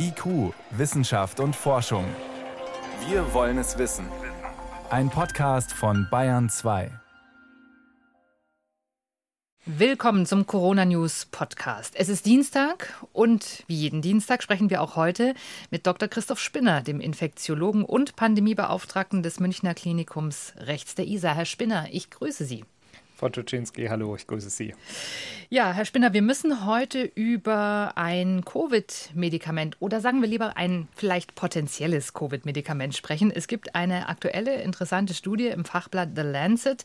IQ, Wissenschaft und Forschung. Wir wollen es wissen. Ein Podcast von Bayern 2. Willkommen zum Corona News Podcast. Es ist Dienstag und wie jeden Dienstag sprechen wir auch heute mit Dr. Christoph Spinner, dem Infektiologen und Pandemiebeauftragten des Münchner Klinikums rechts der ISA. Herr Spinner, ich grüße Sie. Frau Tuczynski, hallo, ich grüße Sie. Ja, Herr Spinner, wir müssen heute über ein Covid-Medikament oder sagen wir lieber ein vielleicht potenzielles Covid-Medikament sprechen. Es gibt eine aktuelle interessante Studie im Fachblatt The Lancet,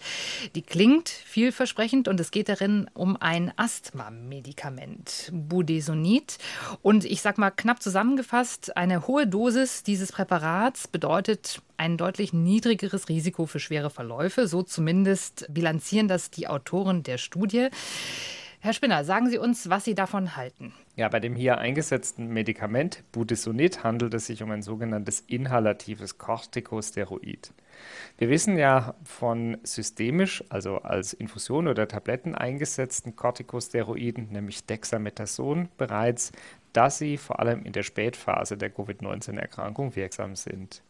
die klingt vielversprechend und es geht darin um ein Asthma-Medikament, Budesonid. Und ich sage mal knapp zusammengefasst, eine hohe Dosis dieses Präparats bedeutet ein deutlich niedrigeres Risiko für schwere Verläufe. So zumindest bilanzieren das die Autoren der Studie. Herr Spinner, sagen Sie uns, was Sie davon halten. Ja, bei dem hier eingesetzten Medikament Budesonid handelt es sich um ein sogenanntes inhalatives Corticosteroid. Wir wissen ja von systemisch, also als Infusion oder Tabletten eingesetzten Corticosteroiden, nämlich Dexamethason, bereits, dass sie vor allem in der Spätphase der Covid-19-Erkrankung wirksam sind.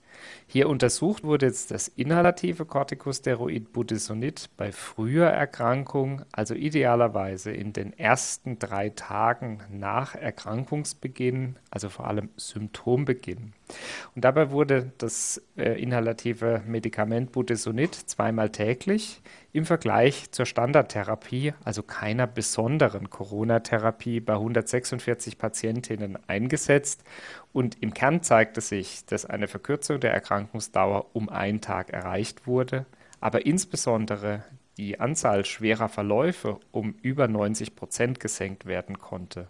Hier untersucht wurde jetzt das inhalative Corticosteroid Budesonid bei früher Erkrankung, also idealerweise in den ersten drei Tagen nach Erkrankungsbeginn, also vor allem Symptombeginn. Und dabei wurde das äh, inhalative Medikament Budesonid zweimal täglich im Vergleich zur Standardtherapie, also keiner besonderen Corona-Therapie, bei 146 Patientinnen eingesetzt. Und im Kern zeigte sich, dass eine Verkürzung der Erkrankungsdauer um einen Tag erreicht wurde, aber insbesondere die Anzahl schwerer Verläufe um über 90 Prozent gesenkt werden konnte.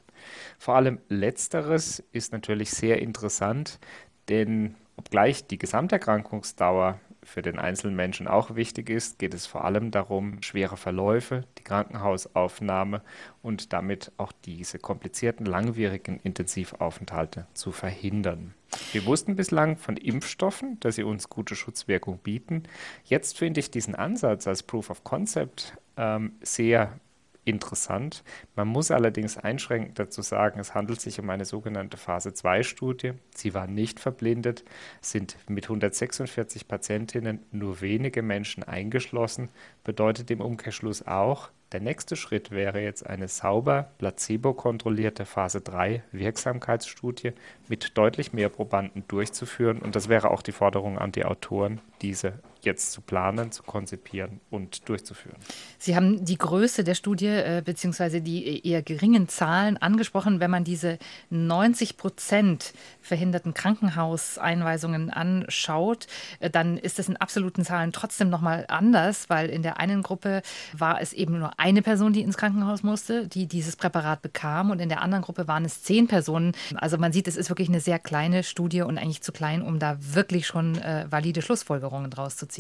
Vor allem letzteres ist natürlich sehr interessant, denn obgleich die Gesamterkrankungsdauer für den einzelnen Menschen auch wichtig ist, geht es vor allem darum, schwere Verläufe, die Krankenhausaufnahme und damit auch diese komplizierten, langwierigen Intensivaufenthalte zu verhindern. Wir wussten bislang von Impfstoffen, dass sie uns gute Schutzwirkung bieten. Jetzt finde ich diesen Ansatz als Proof of Concept ähm, sehr interessant. Man muss allerdings einschränkend dazu sagen, es handelt sich um eine sogenannte Phase-2-Studie. Sie war nicht verblindet, sind mit 146 Patientinnen nur wenige Menschen eingeschlossen, bedeutet im Umkehrschluss auch, der nächste Schritt wäre jetzt eine sauber placebo-kontrollierte Phase 3 Wirksamkeitsstudie mit deutlich mehr Probanden durchzuführen. Und das wäre auch die Forderung an die Autoren, diese jetzt zu planen, zu konzipieren und durchzuführen. Sie haben die Größe der Studie äh, bzw. die eher geringen Zahlen angesprochen. Wenn man diese 90 Prozent verhinderten Krankenhauseinweisungen anschaut, äh, dann ist das in absoluten Zahlen trotzdem noch mal anders, weil in der einen Gruppe war es eben nur eine Person, die ins Krankenhaus musste, die dieses Präparat bekam und in der anderen Gruppe waren es zehn Personen. Also man sieht, es ist wirklich eine sehr kleine Studie und eigentlich zu klein, um da wirklich schon äh, valide Schlussfolgerungen draus zu ziehen.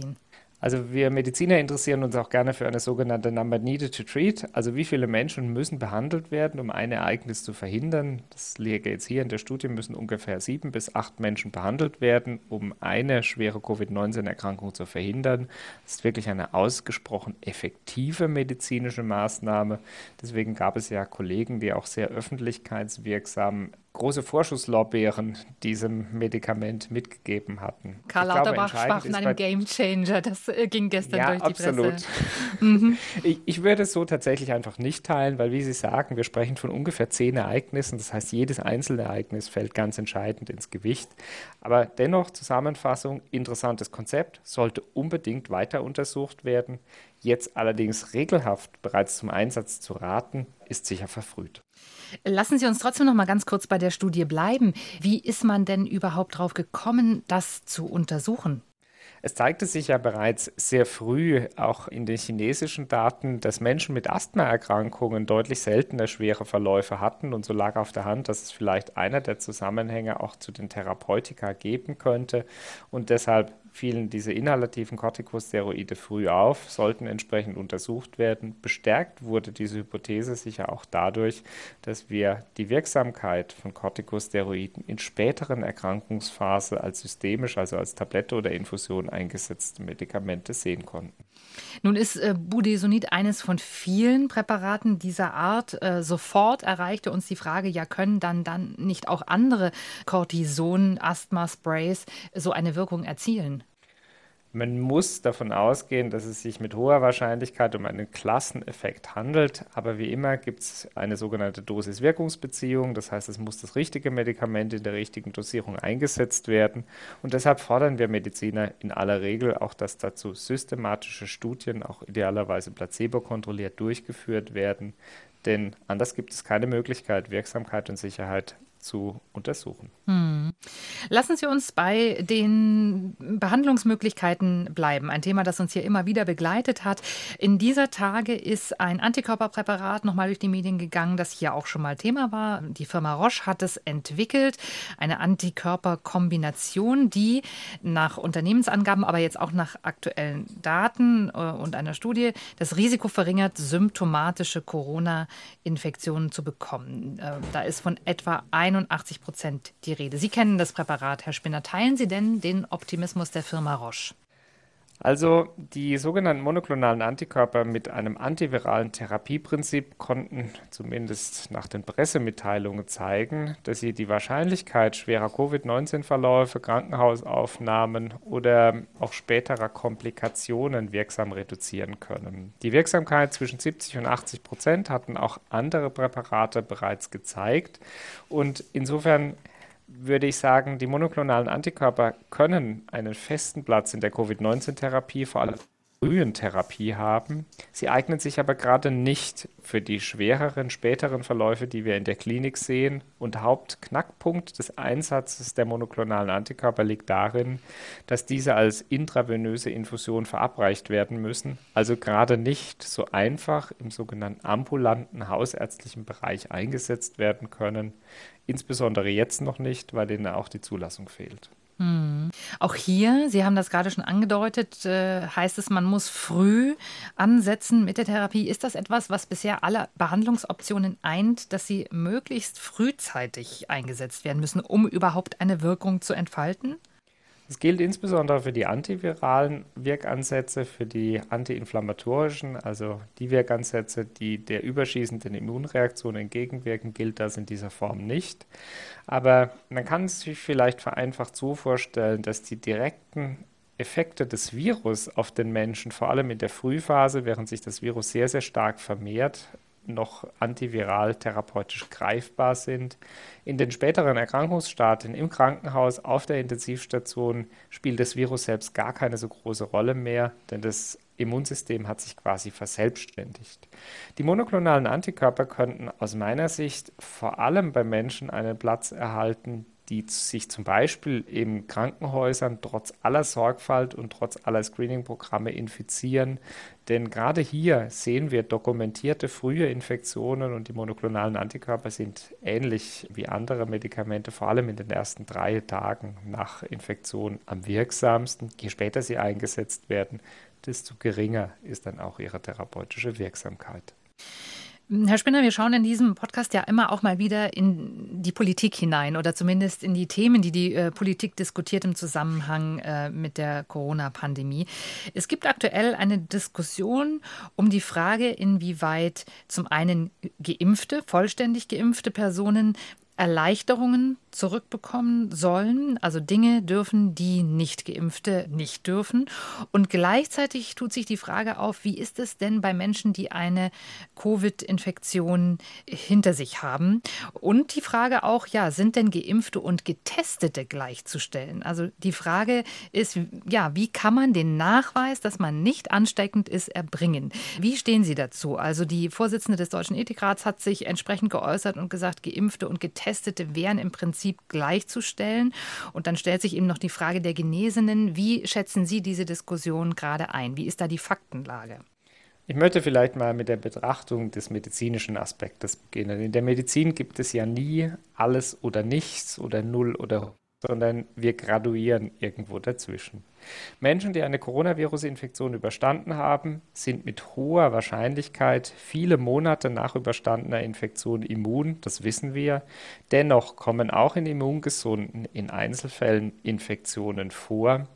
Also wir Mediziner interessieren uns auch gerne für eine sogenannte Number Needed to Treat. Also wie viele Menschen müssen behandelt werden, um ein Ereignis zu verhindern. Das liege jetzt hier in der Studie, müssen ungefähr sieben bis acht Menschen behandelt werden, um eine schwere Covid-19-Erkrankung zu verhindern. Das ist wirklich eine ausgesprochen effektive medizinische Maßnahme. Deswegen gab es ja Kollegen, die auch sehr öffentlichkeitswirksam große Vorschusslorbeeren diesem Medikament mitgegeben hatten. Karl Lauterbach sprach von einem Gamechanger. Das äh, ging gestern ja, durch die absolut. Presse. Mhm. Ich, ich, würde es so tatsächlich einfach nicht teilen, weil, wie Sie sagen, wir sprechen von ungefähr zehn Ereignissen. Das heißt, jedes einzelne Ereignis fällt ganz entscheidend ins Gewicht. Aber dennoch, Zusammenfassung, interessantes Konzept, sollte unbedingt weiter untersucht werden. Jetzt allerdings regelhaft bereits zum Einsatz zu raten, ist sicher verfrüht. Lassen Sie uns trotzdem noch mal ganz kurz bei der Studie bleiben. Wie ist man denn überhaupt darauf gekommen, das zu untersuchen? Es zeigte sich ja bereits sehr früh, auch in den chinesischen Daten, dass Menschen mit Asthmaerkrankungen deutlich seltener schwere Verläufe hatten. Und so lag auf der Hand, dass es vielleicht einer der Zusammenhänge auch zu den Therapeutika geben könnte. Und deshalb fielen diese inhalativen Corticosteroide früh auf, sollten entsprechend untersucht werden. Bestärkt wurde diese Hypothese sicher auch dadurch, dass wir die Wirksamkeit von Corticosteroiden in späteren Erkrankungsphasen als systemisch, also als Tablette oder Infusion eingesetzte Medikamente sehen konnten. Nun ist äh, Budesonid eines von vielen Präparaten dieser Art. Äh, sofort erreichte uns die Frage, ja, können dann, dann nicht auch andere Cortison-Asthma-Sprays so eine Wirkung erzielen? Man muss davon ausgehen, dass es sich mit hoher Wahrscheinlichkeit um einen Klasseneffekt handelt, aber wie immer gibt es eine sogenannte Dosis-Wirkungsbeziehung, das heißt, es muss das richtige Medikament in der richtigen Dosierung eingesetzt werden. Und deshalb fordern wir Mediziner in aller Regel auch, dass dazu systematische Studien, auch idealerweise placebo-kontrolliert durchgeführt werden, denn anders gibt es keine Möglichkeit, Wirksamkeit und Sicherheit zu untersuchen. Hm. Lassen Sie uns bei den Behandlungsmöglichkeiten bleiben. Ein Thema, das uns hier immer wieder begleitet hat. In dieser Tage ist ein Antikörperpräparat nochmal durch die Medien gegangen, das hier auch schon mal Thema war. Die Firma Roche hat es entwickelt, eine Antikörperkombination, die nach Unternehmensangaben, aber jetzt auch nach aktuellen Daten äh, und einer Studie das Risiko verringert, symptomatische Corona-Infektionen zu bekommen. Äh, da ist von etwa ein 81 Prozent die Rede. Sie kennen das Präparat, Herr Spinner. Teilen Sie denn den Optimismus der Firma Roche? Also die sogenannten monoklonalen Antikörper mit einem antiviralen Therapieprinzip konnten zumindest nach den Pressemitteilungen zeigen, dass sie die Wahrscheinlichkeit schwerer Covid-19-Verläufe, Krankenhausaufnahmen oder auch späterer Komplikationen wirksam reduzieren können. Die Wirksamkeit zwischen 70 und 80 Prozent hatten auch andere Präparate bereits gezeigt und insofern würde ich sagen, die monoklonalen Antikörper können einen festen Platz in der Covid-19-Therapie, vor allem frühen Therapie haben. Sie eignen sich aber gerade nicht für die schwereren, späteren Verläufe, die wir in der Klinik sehen. Und Hauptknackpunkt des Einsatzes der monoklonalen Antikörper liegt darin, dass diese als intravenöse Infusion verabreicht werden müssen, also gerade nicht so einfach im sogenannten ambulanten hausärztlichen Bereich eingesetzt werden können. Insbesondere jetzt noch nicht, weil ihnen auch die Zulassung fehlt. Hm. Auch hier, Sie haben das gerade schon angedeutet, äh, heißt es, man muss früh ansetzen mit der Therapie. Ist das etwas, was bisher alle Behandlungsoptionen eint, dass sie möglichst frühzeitig eingesetzt werden müssen, um überhaupt eine Wirkung zu entfalten? Das gilt insbesondere für die antiviralen Wirkansätze, für die antiinflammatorischen, also die Wirkansätze, die der überschießenden Immunreaktion entgegenwirken, gilt das in dieser Form nicht. Aber man kann es sich vielleicht vereinfacht so vorstellen, dass die direkten Effekte des Virus auf den Menschen, vor allem in der Frühphase, während sich das Virus sehr, sehr stark vermehrt, noch antiviral therapeutisch greifbar sind. In den späteren Erkrankungsstadien im Krankenhaus, auf der Intensivstation spielt das Virus selbst gar keine so große Rolle mehr, denn das Immunsystem hat sich quasi verselbstständigt. Die monoklonalen Antikörper könnten aus meiner Sicht vor allem bei Menschen einen Platz erhalten, die sich zum Beispiel in Krankenhäusern trotz aller Sorgfalt und trotz aller Screening-Programme infizieren. Denn gerade hier sehen wir dokumentierte frühe Infektionen und die monoklonalen Antikörper sind ähnlich wie andere Medikamente, vor allem in den ersten drei Tagen nach Infektion am wirksamsten. Je später sie eingesetzt werden, desto geringer ist dann auch ihre therapeutische Wirksamkeit. Herr Spinner, wir schauen in diesem Podcast ja immer auch mal wieder in die Politik hinein oder zumindest in die Themen, die die äh, Politik diskutiert im Zusammenhang äh, mit der Corona-Pandemie. Es gibt aktuell eine Diskussion um die Frage, inwieweit zum einen geimpfte, vollständig geimpfte Personen Erleichterungen zurückbekommen sollen. Also Dinge dürfen, die nicht geimpfte nicht dürfen. Und gleichzeitig tut sich die Frage auf, wie ist es denn bei Menschen, die eine Covid-Infektion hinter sich haben? Und die Frage auch, ja, sind denn geimpfte und getestete gleichzustellen? Also die Frage ist, ja, wie kann man den Nachweis, dass man nicht ansteckend ist, erbringen? Wie stehen Sie dazu? Also die Vorsitzende des Deutschen Ethikrats hat sich entsprechend geäußert und gesagt, geimpfte und getestete wären im Prinzip gleichzustellen. Und dann stellt sich eben noch die Frage der Genesenen. Wie schätzen Sie diese Diskussion gerade ein? Wie ist da die Faktenlage? Ich möchte vielleicht mal mit der Betrachtung des medizinischen Aspektes beginnen. In der Medizin gibt es ja nie alles oder nichts oder null oder sondern wir graduieren irgendwo dazwischen. Menschen, die eine Coronavirus-Infektion überstanden haben, sind mit hoher Wahrscheinlichkeit viele Monate nach überstandener Infektion immun, das wissen wir. Dennoch kommen auch in Immungesunden in Einzelfällen Infektionen vor.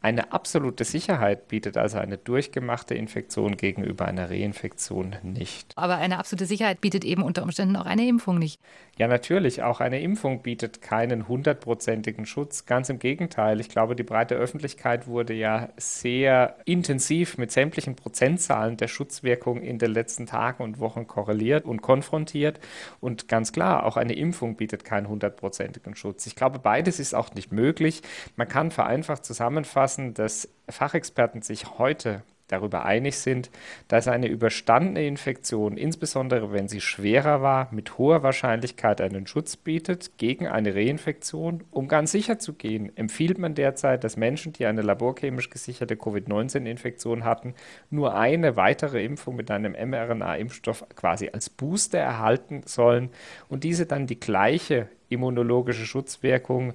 Eine absolute Sicherheit bietet also eine durchgemachte Infektion gegenüber einer Reinfektion nicht. Aber eine absolute Sicherheit bietet eben unter Umständen auch eine Impfung nicht. Ja, natürlich. Auch eine Impfung bietet keinen hundertprozentigen Schutz. Ganz im Gegenteil. Ich glaube, die breite Öffentlichkeit wurde ja sehr intensiv mit sämtlichen Prozentzahlen der Schutzwirkung in den letzten Tagen und Wochen korreliert und konfrontiert. Und ganz klar, auch eine Impfung bietet keinen hundertprozentigen Schutz. Ich glaube, beides ist auch nicht möglich. Man kann vereinfacht zusammenfassen, zusammenfassen, dass Fachexperten sich heute darüber einig sind, dass eine überstandene Infektion, insbesondere wenn sie schwerer war, mit hoher Wahrscheinlichkeit einen Schutz bietet gegen eine Reinfektion. Um ganz sicher zu gehen, empfiehlt man derzeit, dass Menschen, die eine laborchemisch gesicherte Covid-19-Infektion hatten, nur eine weitere Impfung mit einem mRNA-Impfstoff quasi als Booster erhalten sollen und diese dann die gleiche immunologische Schutzwirkung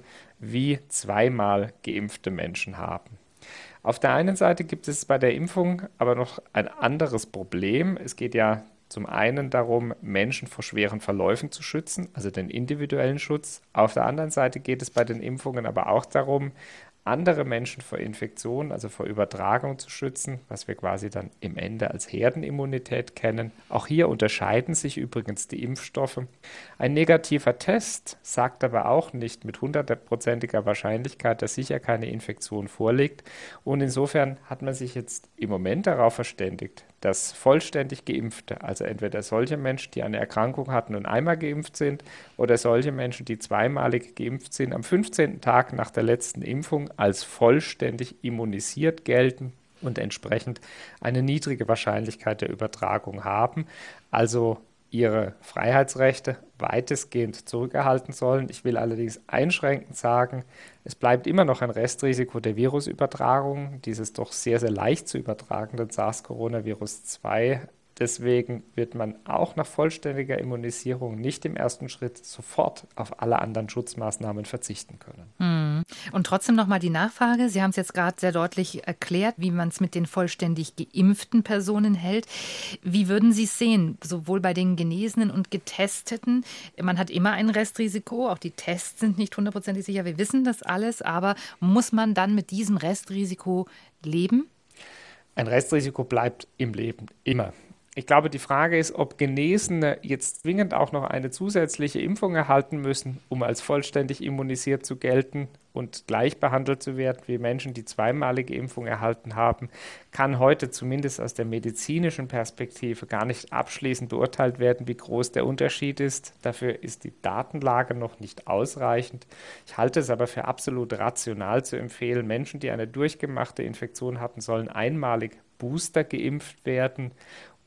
wie zweimal geimpfte Menschen haben. Auf der einen Seite gibt es bei der Impfung aber noch ein anderes Problem. Es geht ja zum einen darum, Menschen vor schweren Verläufen zu schützen, also den individuellen Schutz. Auf der anderen Seite geht es bei den Impfungen aber auch darum, andere Menschen vor Infektionen, also vor Übertragung zu schützen, was wir quasi dann im Ende als Herdenimmunität kennen. Auch hier unterscheiden sich übrigens die Impfstoffe. Ein negativer Test sagt aber auch nicht mit hundertprozentiger Wahrscheinlichkeit, dass sicher keine Infektion vorliegt. Und insofern hat man sich jetzt im Moment darauf verständigt, dass vollständig geimpfte, also entweder solche Menschen, die eine Erkrankung hatten und einmal geimpft sind, oder solche Menschen, die zweimalig geimpft sind, am 15. Tag nach der letzten Impfung als vollständig immunisiert gelten und entsprechend eine niedrige Wahrscheinlichkeit der Übertragung haben. Also ihre Freiheitsrechte weitestgehend zurückerhalten sollen. Ich will allerdings einschränkend sagen, es bleibt immer noch ein Restrisiko der Virusübertragung, dieses doch sehr, sehr leicht zu übertragenden SARS-Coronavirus 2 Deswegen wird man auch nach vollständiger Immunisierung nicht im ersten Schritt sofort auf alle anderen Schutzmaßnahmen verzichten können. Hm. Und trotzdem nochmal die Nachfrage. Sie haben es jetzt gerade sehr deutlich erklärt, wie man es mit den vollständig geimpften Personen hält. Wie würden Sie es sehen, sowohl bei den Genesenen und Getesteten? Man hat immer ein Restrisiko. Auch die Tests sind nicht hundertprozentig sicher. Wir wissen das alles. Aber muss man dann mit diesem Restrisiko leben? Ein Restrisiko bleibt im Leben immer. Ich glaube, die Frage ist, ob Genesene jetzt zwingend auch noch eine zusätzliche Impfung erhalten müssen, um als vollständig immunisiert zu gelten und gleich behandelt zu werden wie Menschen, die zweimalige Impfung erhalten haben, kann heute zumindest aus der medizinischen Perspektive gar nicht abschließend beurteilt werden, wie groß der Unterschied ist. Dafür ist die Datenlage noch nicht ausreichend. Ich halte es aber für absolut rational zu empfehlen, Menschen, die eine durchgemachte Infektion hatten, sollen einmalig Booster geimpft werden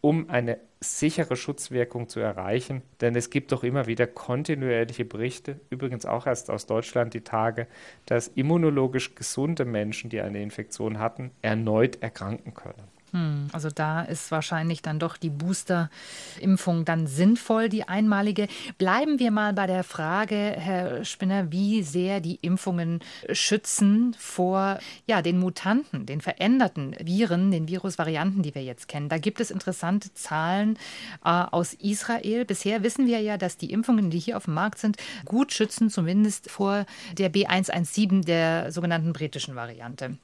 um eine sichere Schutzwirkung zu erreichen. Denn es gibt doch immer wieder kontinuierliche Berichte, übrigens auch erst aus Deutschland die Tage, dass immunologisch gesunde Menschen, die eine Infektion hatten, erneut erkranken können. Hm, also da ist wahrscheinlich dann doch die Booster-Impfung dann sinnvoll, die einmalige. Bleiben wir mal bei der Frage, Herr Spinner, wie sehr die Impfungen schützen vor ja, den Mutanten, den veränderten Viren, den Virusvarianten, die wir jetzt kennen. Da gibt es interessante Zahlen äh, aus Israel. Bisher wissen wir ja, dass die Impfungen, die hier auf dem Markt sind, gut schützen, zumindest vor der B117, der sogenannten britischen Variante.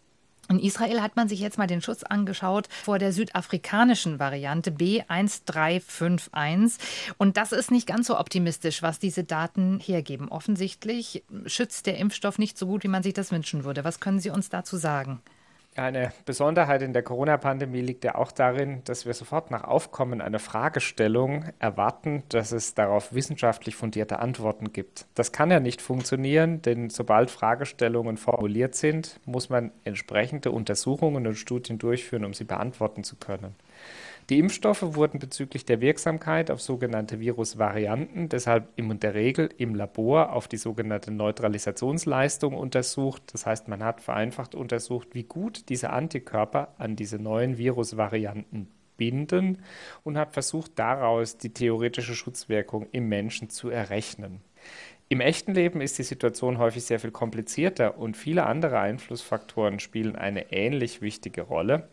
In Israel hat man sich jetzt mal den Schutz angeschaut vor der südafrikanischen Variante B1351. Und das ist nicht ganz so optimistisch, was diese Daten hergeben. Offensichtlich schützt der Impfstoff nicht so gut, wie man sich das wünschen würde. Was können Sie uns dazu sagen? Eine Besonderheit in der Corona-Pandemie liegt ja auch darin, dass wir sofort nach Aufkommen einer Fragestellung erwarten, dass es darauf wissenschaftlich fundierte Antworten gibt. Das kann ja nicht funktionieren, denn sobald Fragestellungen formuliert sind, muss man entsprechende Untersuchungen und Studien durchführen, um sie beantworten zu können. Die Impfstoffe wurden bezüglich der Wirksamkeit auf sogenannte Virusvarianten deshalb in der Regel im Labor auf die sogenannte Neutralisationsleistung untersucht. Das heißt, man hat vereinfacht untersucht, wie gut diese Antikörper an diese neuen Virusvarianten binden und hat versucht, daraus die theoretische Schutzwirkung im Menschen zu errechnen. Im echten Leben ist die Situation häufig sehr viel komplizierter und viele andere Einflussfaktoren spielen eine ähnlich wichtige Rolle.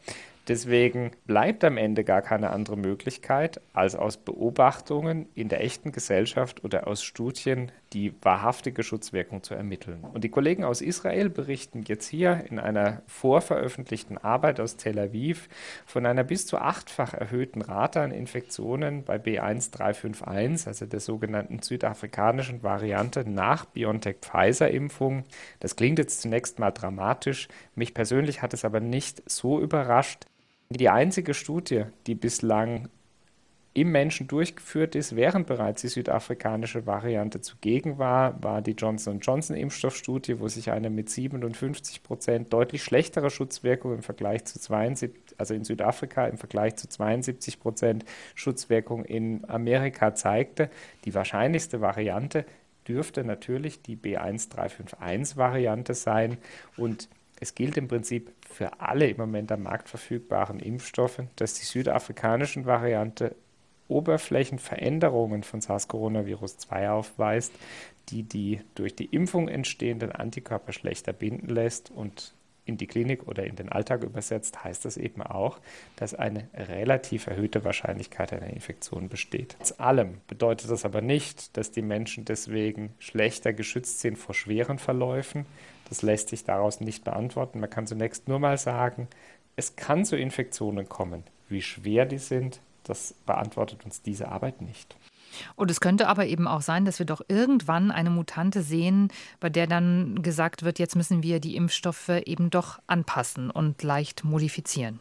Deswegen bleibt am Ende gar keine andere Möglichkeit, als aus Beobachtungen in der echten Gesellschaft oder aus Studien die wahrhaftige Schutzwirkung zu ermitteln. Und die Kollegen aus Israel berichten jetzt hier in einer vorveröffentlichten Arbeit aus Tel Aviv von einer bis zu achtfach erhöhten Rate an Infektionen bei B1351, also der sogenannten südafrikanischen Variante nach BioNTech-Pfizer-Impfung. Das klingt jetzt zunächst mal dramatisch. Mich persönlich hat es aber nicht so überrascht. Die einzige Studie, die bislang im Menschen durchgeführt ist, während bereits die südafrikanische Variante zugegen war, war die Johnson Johnson Impfstoffstudie, wo sich eine mit 57 Prozent deutlich schlechtere Schutzwirkung im Vergleich zu 72, also in Südafrika im Vergleich zu 72 Prozent Schutzwirkung in Amerika zeigte. Die wahrscheinlichste Variante dürfte natürlich die B1351 Variante sein und es gilt im Prinzip für alle im Moment am Markt verfügbaren Impfstoffe, dass die südafrikanischen Variante Oberflächenveränderungen von SARS-Coronavirus-2 aufweist, die die durch die Impfung entstehenden Antikörper schlechter binden lässt und in die Klinik oder in den Alltag übersetzt, heißt das eben auch, dass eine relativ erhöhte Wahrscheinlichkeit einer Infektion besteht. Trotz allem bedeutet das aber nicht, dass die Menschen deswegen schlechter geschützt sind vor schweren Verläufen. Das lässt sich daraus nicht beantworten. Man kann zunächst nur mal sagen, es kann zu Infektionen kommen. Wie schwer die sind, das beantwortet uns diese Arbeit nicht. Und es könnte aber eben auch sein, dass wir doch irgendwann eine Mutante sehen, bei der dann gesagt wird, jetzt müssen wir die Impfstoffe eben doch anpassen und leicht modifizieren.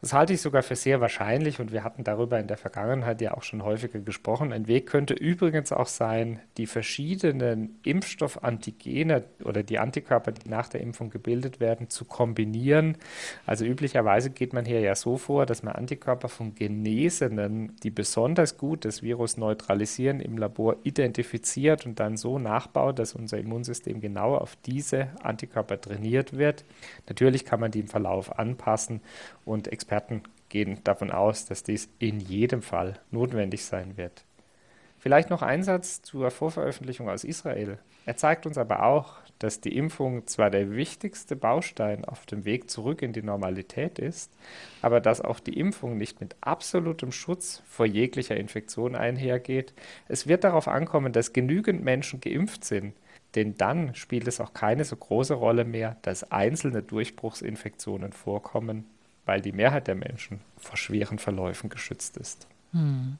Das halte ich sogar für sehr wahrscheinlich und wir hatten darüber in der Vergangenheit ja auch schon häufiger gesprochen. Ein Weg könnte übrigens auch sein, die verschiedenen Impfstoffantigene oder die Antikörper, die nach der Impfung gebildet werden, zu kombinieren. Also üblicherweise geht man hier ja so vor, dass man Antikörper von Genesenen, die besonders gut das Virus neutralisieren, im Labor identifiziert und dann so nachbaut, dass unser Immunsystem genau auf diese Antikörper trainiert wird. Natürlich kann man die im Verlauf anpassen und Experten gehen davon aus, dass dies in jedem Fall notwendig sein wird. Vielleicht noch ein Satz zur Vorveröffentlichung aus Israel. Er zeigt uns aber auch, dass die Impfung zwar der wichtigste Baustein auf dem Weg zurück in die Normalität ist, aber dass auch die Impfung nicht mit absolutem Schutz vor jeglicher Infektion einhergeht. Es wird darauf ankommen, dass genügend Menschen geimpft sind, denn dann spielt es auch keine so große Rolle mehr, dass einzelne Durchbruchsinfektionen vorkommen weil die Mehrheit der Menschen vor schweren Verläufen geschützt ist. Hm.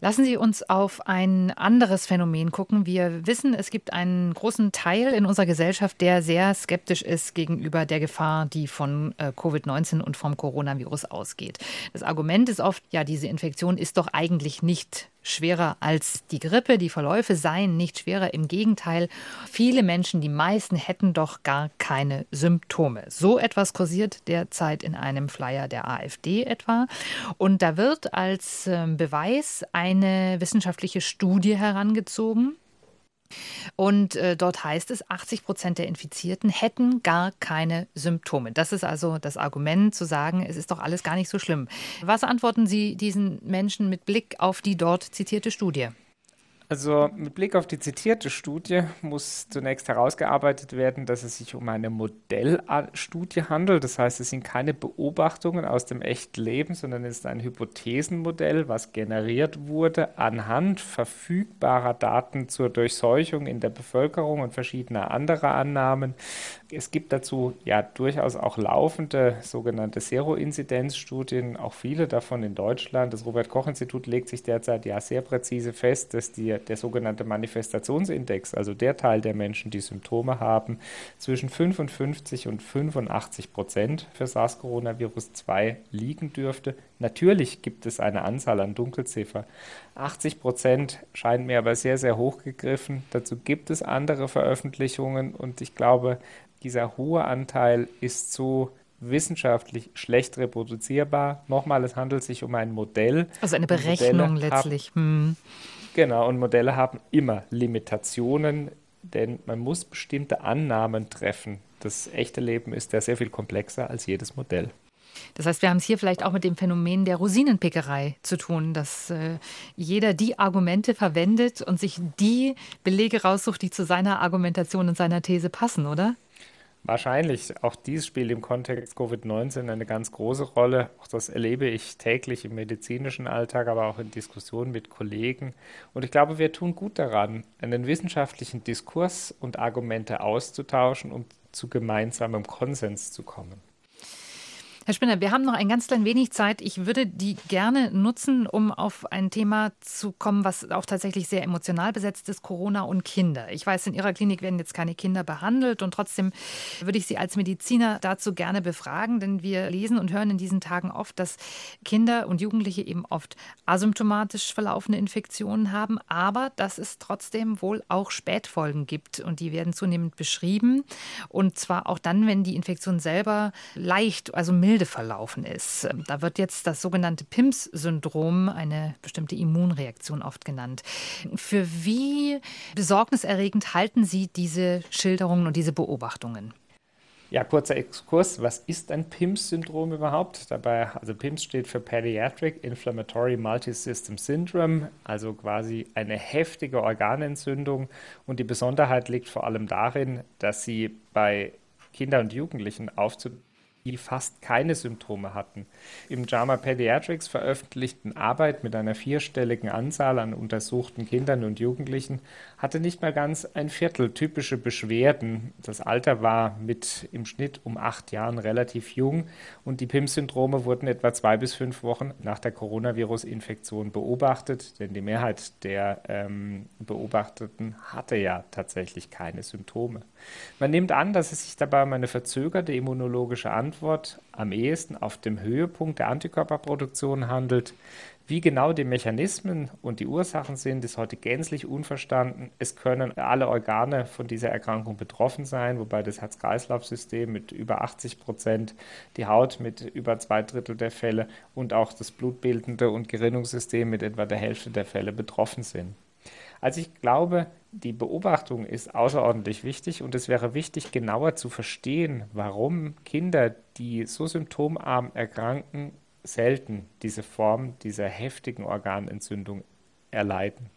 Lassen Sie uns auf ein anderes Phänomen gucken. Wir wissen, es gibt einen großen Teil in unserer Gesellschaft, der sehr skeptisch ist gegenüber der Gefahr, die von äh, Covid-19 und vom Coronavirus ausgeht. Das Argument ist oft, ja, diese Infektion ist doch eigentlich nicht schwerer als die Grippe. Die Verläufe seien nicht schwerer. Im Gegenteil, viele Menschen, die meisten, hätten doch gar keine Symptome. So etwas kursiert derzeit in einem Flyer der AfD etwa. Und da wird als ähm, Beweis eine wissenschaftliche Studie herangezogen und äh, dort heißt es, 80 Prozent der Infizierten hätten gar keine Symptome. Das ist also das Argument zu sagen, es ist doch alles gar nicht so schlimm. Was antworten Sie diesen Menschen mit Blick auf die dort zitierte Studie? Also mit Blick auf die zitierte Studie muss zunächst herausgearbeitet werden, dass es sich um eine Modellstudie handelt. Das heißt, es sind keine Beobachtungen aus dem echten Leben, sondern es ist ein Hypothesenmodell, was generiert wurde anhand verfügbarer Daten zur Durchseuchung in der Bevölkerung und verschiedener anderer Annahmen. Es gibt dazu ja durchaus auch laufende sogenannte Zero-Inzidenz-Studien, auch viele davon in Deutschland. Das Robert-Koch-Institut legt sich derzeit ja sehr präzise fest, dass die der sogenannte Manifestationsindex, also der Teil der Menschen, die Symptome haben, zwischen 55 und 85 Prozent für SARS-Coronavirus 2 liegen dürfte. Natürlich gibt es eine Anzahl an Dunkelziffer. 80 Prozent scheint mir aber sehr, sehr hoch gegriffen. Dazu gibt es andere Veröffentlichungen und ich glaube, dieser hohe Anteil ist so wissenschaftlich schlecht reproduzierbar. Nochmal, es handelt sich um ein Modell. Also eine Berechnung letztlich. Hm. Genau, und Modelle haben immer Limitationen, denn man muss bestimmte Annahmen treffen. Das echte Leben ist ja sehr viel komplexer als jedes Modell. Das heißt, wir haben es hier vielleicht auch mit dem Phänomen der Rosinenpickerei zu tun, dass äh, jeder die Argumente verwendet und sich die Belege raussucht, die zu seiner Argumentation und seiner These passen, oder? Wahrscheinlich. Auch dies spielt im Kontext Covid-19 eine ganz große Rolle. Auch das erlebe ich täglich im medizinischen Alltag, aber auch in Diskussionen mit Kollegen. Und ich glaube, wir tun gut daran, einen wissenschaftlichen Diskurs und Argumente auszutauschen, um zu gemeinsamem Konsens zu kommen. Herr Spinner, wir haben noch ein ganz klein wenig Zeit. Ich würde die gerne nutzen, um auf ein Thema zu kommen, was auch tatsächlich sehr emotional besetzt ist, Corona und Kinder. Ich weiß, in Ihrer Klinik werden jetzt keine Kinder behandelt und trotzdem würde ich Sie als Mediziner dazu gerne befragen, denn wir lesen und hören in diesen Tagen oft, dass Kinder und Jugendliche eben oft asymptomatisch verlaufende Infektionen haben, aber dass es trotzdem wohl auch Spätfolgen gibt und die werden zunehmend beschrieben und zwar auch dann, wenn die Infektion selber leicht, also mild milde verlaufen ist. Da wird jetzt das sogenannte PIMS-Syndrom, eine bestimmte Immunreaktion oft genannt. Für wie besorgniserregend halten Sie diese Schilderungen und diese Beobachtungen? Ja, kurzer Exkurs. Was ist ein PIMS-Syndrom überhaupt? Dabei, also PIMS steht für Pediatric Inflammatory Multisystem Syndrome, also quasi eine heftige Organentzündung. Und die Besonderheit liegt vor allem darin, dass sie bei Kindern und Jugendlichen aufzutreten die fast keine Symptome hatten. Im JAMA Pediatrics veröffentlichten Arbeit mit einer vierstelligen Anzahl an untersuchten Kindern und Jugendlichen hatte nicht mal ganz ein Viertel typische Beschwerden. Das Alter war mit im Schnitt um acht Jahren relativ jung und die PIM-Syndrome wurden etwa zwei bis fünf Wochen nach der Coronavirus-Infektion beobachtet, denn die Mehrheit der ähm, Beobachteten hatte ja tatsächlich keine Symptome. Man nimmt an, dass es sich dabei um eine verzögerte immunologische Antwort am ehesten auf dem Höhepunkt der Antikörperproduktion handelt. Wie genau die Mechanismen und die Ursachen sind, ist heute gänzlich unverstanden. Es können alle Organe von dieser Erkrankung betroffen sein, wobei das Herz-Kreislauf-System mit über 80 Prozent, die Haut mit über zwei Drittel der Fälle und auch das blutbildende und Gerinnungssystem mit etwa der Hälfte der Fälle betroffen sind. Also ich glaube, die Beobachtung ist außerordentlich wichtig und es wäre wichtig, genauer zu verstehen, warum Kinder, die so symptomarm erkranken, selten diese Form dieser heftigen Organentzündung erleiden.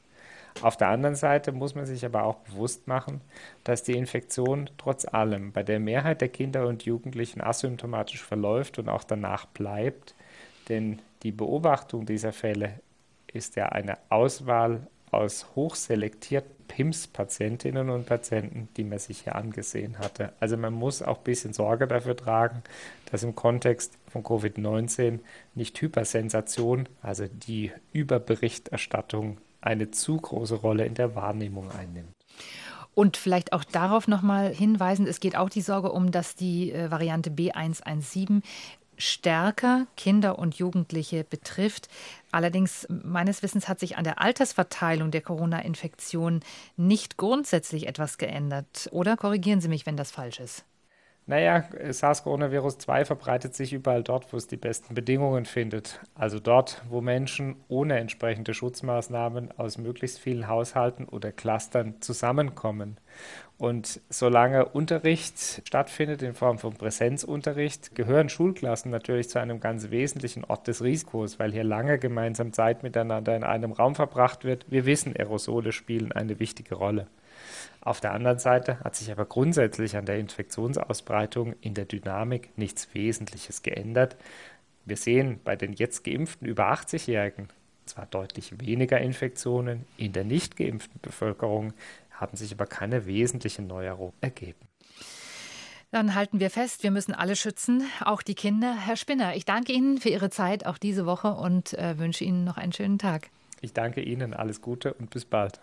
Auf der anderen Seite muss man sich aber auch bewusst machen, dass die Infektion trotz allem bei der Mehrheit der Kinder und Jugendlichen asymptomatisch verläuft und auch danach bleibt, denn die Beobachtung dieser Fälle ist ja eine Auswahl aus hochselektierten PIMS-Patientinnen und Patienten, die man sich hier angesehen hatte. Also man muss auch ein bisschen Sorge dafür tragen, dass im Kontext von Covid-19 nicht Hypersensation, also die Überberichterstattung, eine zu große Rolle in der Wahrnehmung einnimmt. Und vielleicht auch darauf nochmal hinweisen, es geht auch die Sorge um, dass die äh, Variante B117 stärker Kinder und Jugendliche betrifft. Allerdings, meines Wissens hat sich an der Altersverteilung der Corona-Infektion nicht grundsätzlich etwas geändert. Oder korrigieren Sie mich, wenn das falsch ist? Naja, SARS-Coronavirus-2 verbreitet sich überall dort, wo es die besten Bedingungen findet. Also dort, wo Menschen ohne entsprechende Schutzmaßnahmen aus möglichst vielen Haushalten oder Clustern zusammenkommen. Und solange Unterricht stattfindet in Form von Präsenzunterricht, gehören Schulklassen natürlich zu einem ganz wesentlichen Ort des Risikos, weil hier lange gemeinsam Zeit miteinander in einem Raum verbracht wird. Wir wissen, Aerosole spielen eine wichtige Rolle. Auf der anderen Seite hat sich aber grundsätzlich an der Infektionsausbreitung in der Dynamik nichts Wesentliches geändert. Wir sehen bei den jetzt geimpften über 80-Jährigen zwar deutlich weniger Infektionen, in der nicht geimpften Bevölkerung haben sich aber keine wesentlichen Neuerungen ergeben. Dann halten wir fest, wir müssen alle schützen, auch die Kinder. Herr Spinner, ich danke Ihnen für Ihre Zeit auch diese Woche und äh, wünsche Ihnen noch einen schönen Tag. Ich danke Ihnen, alles Gute und bis bald.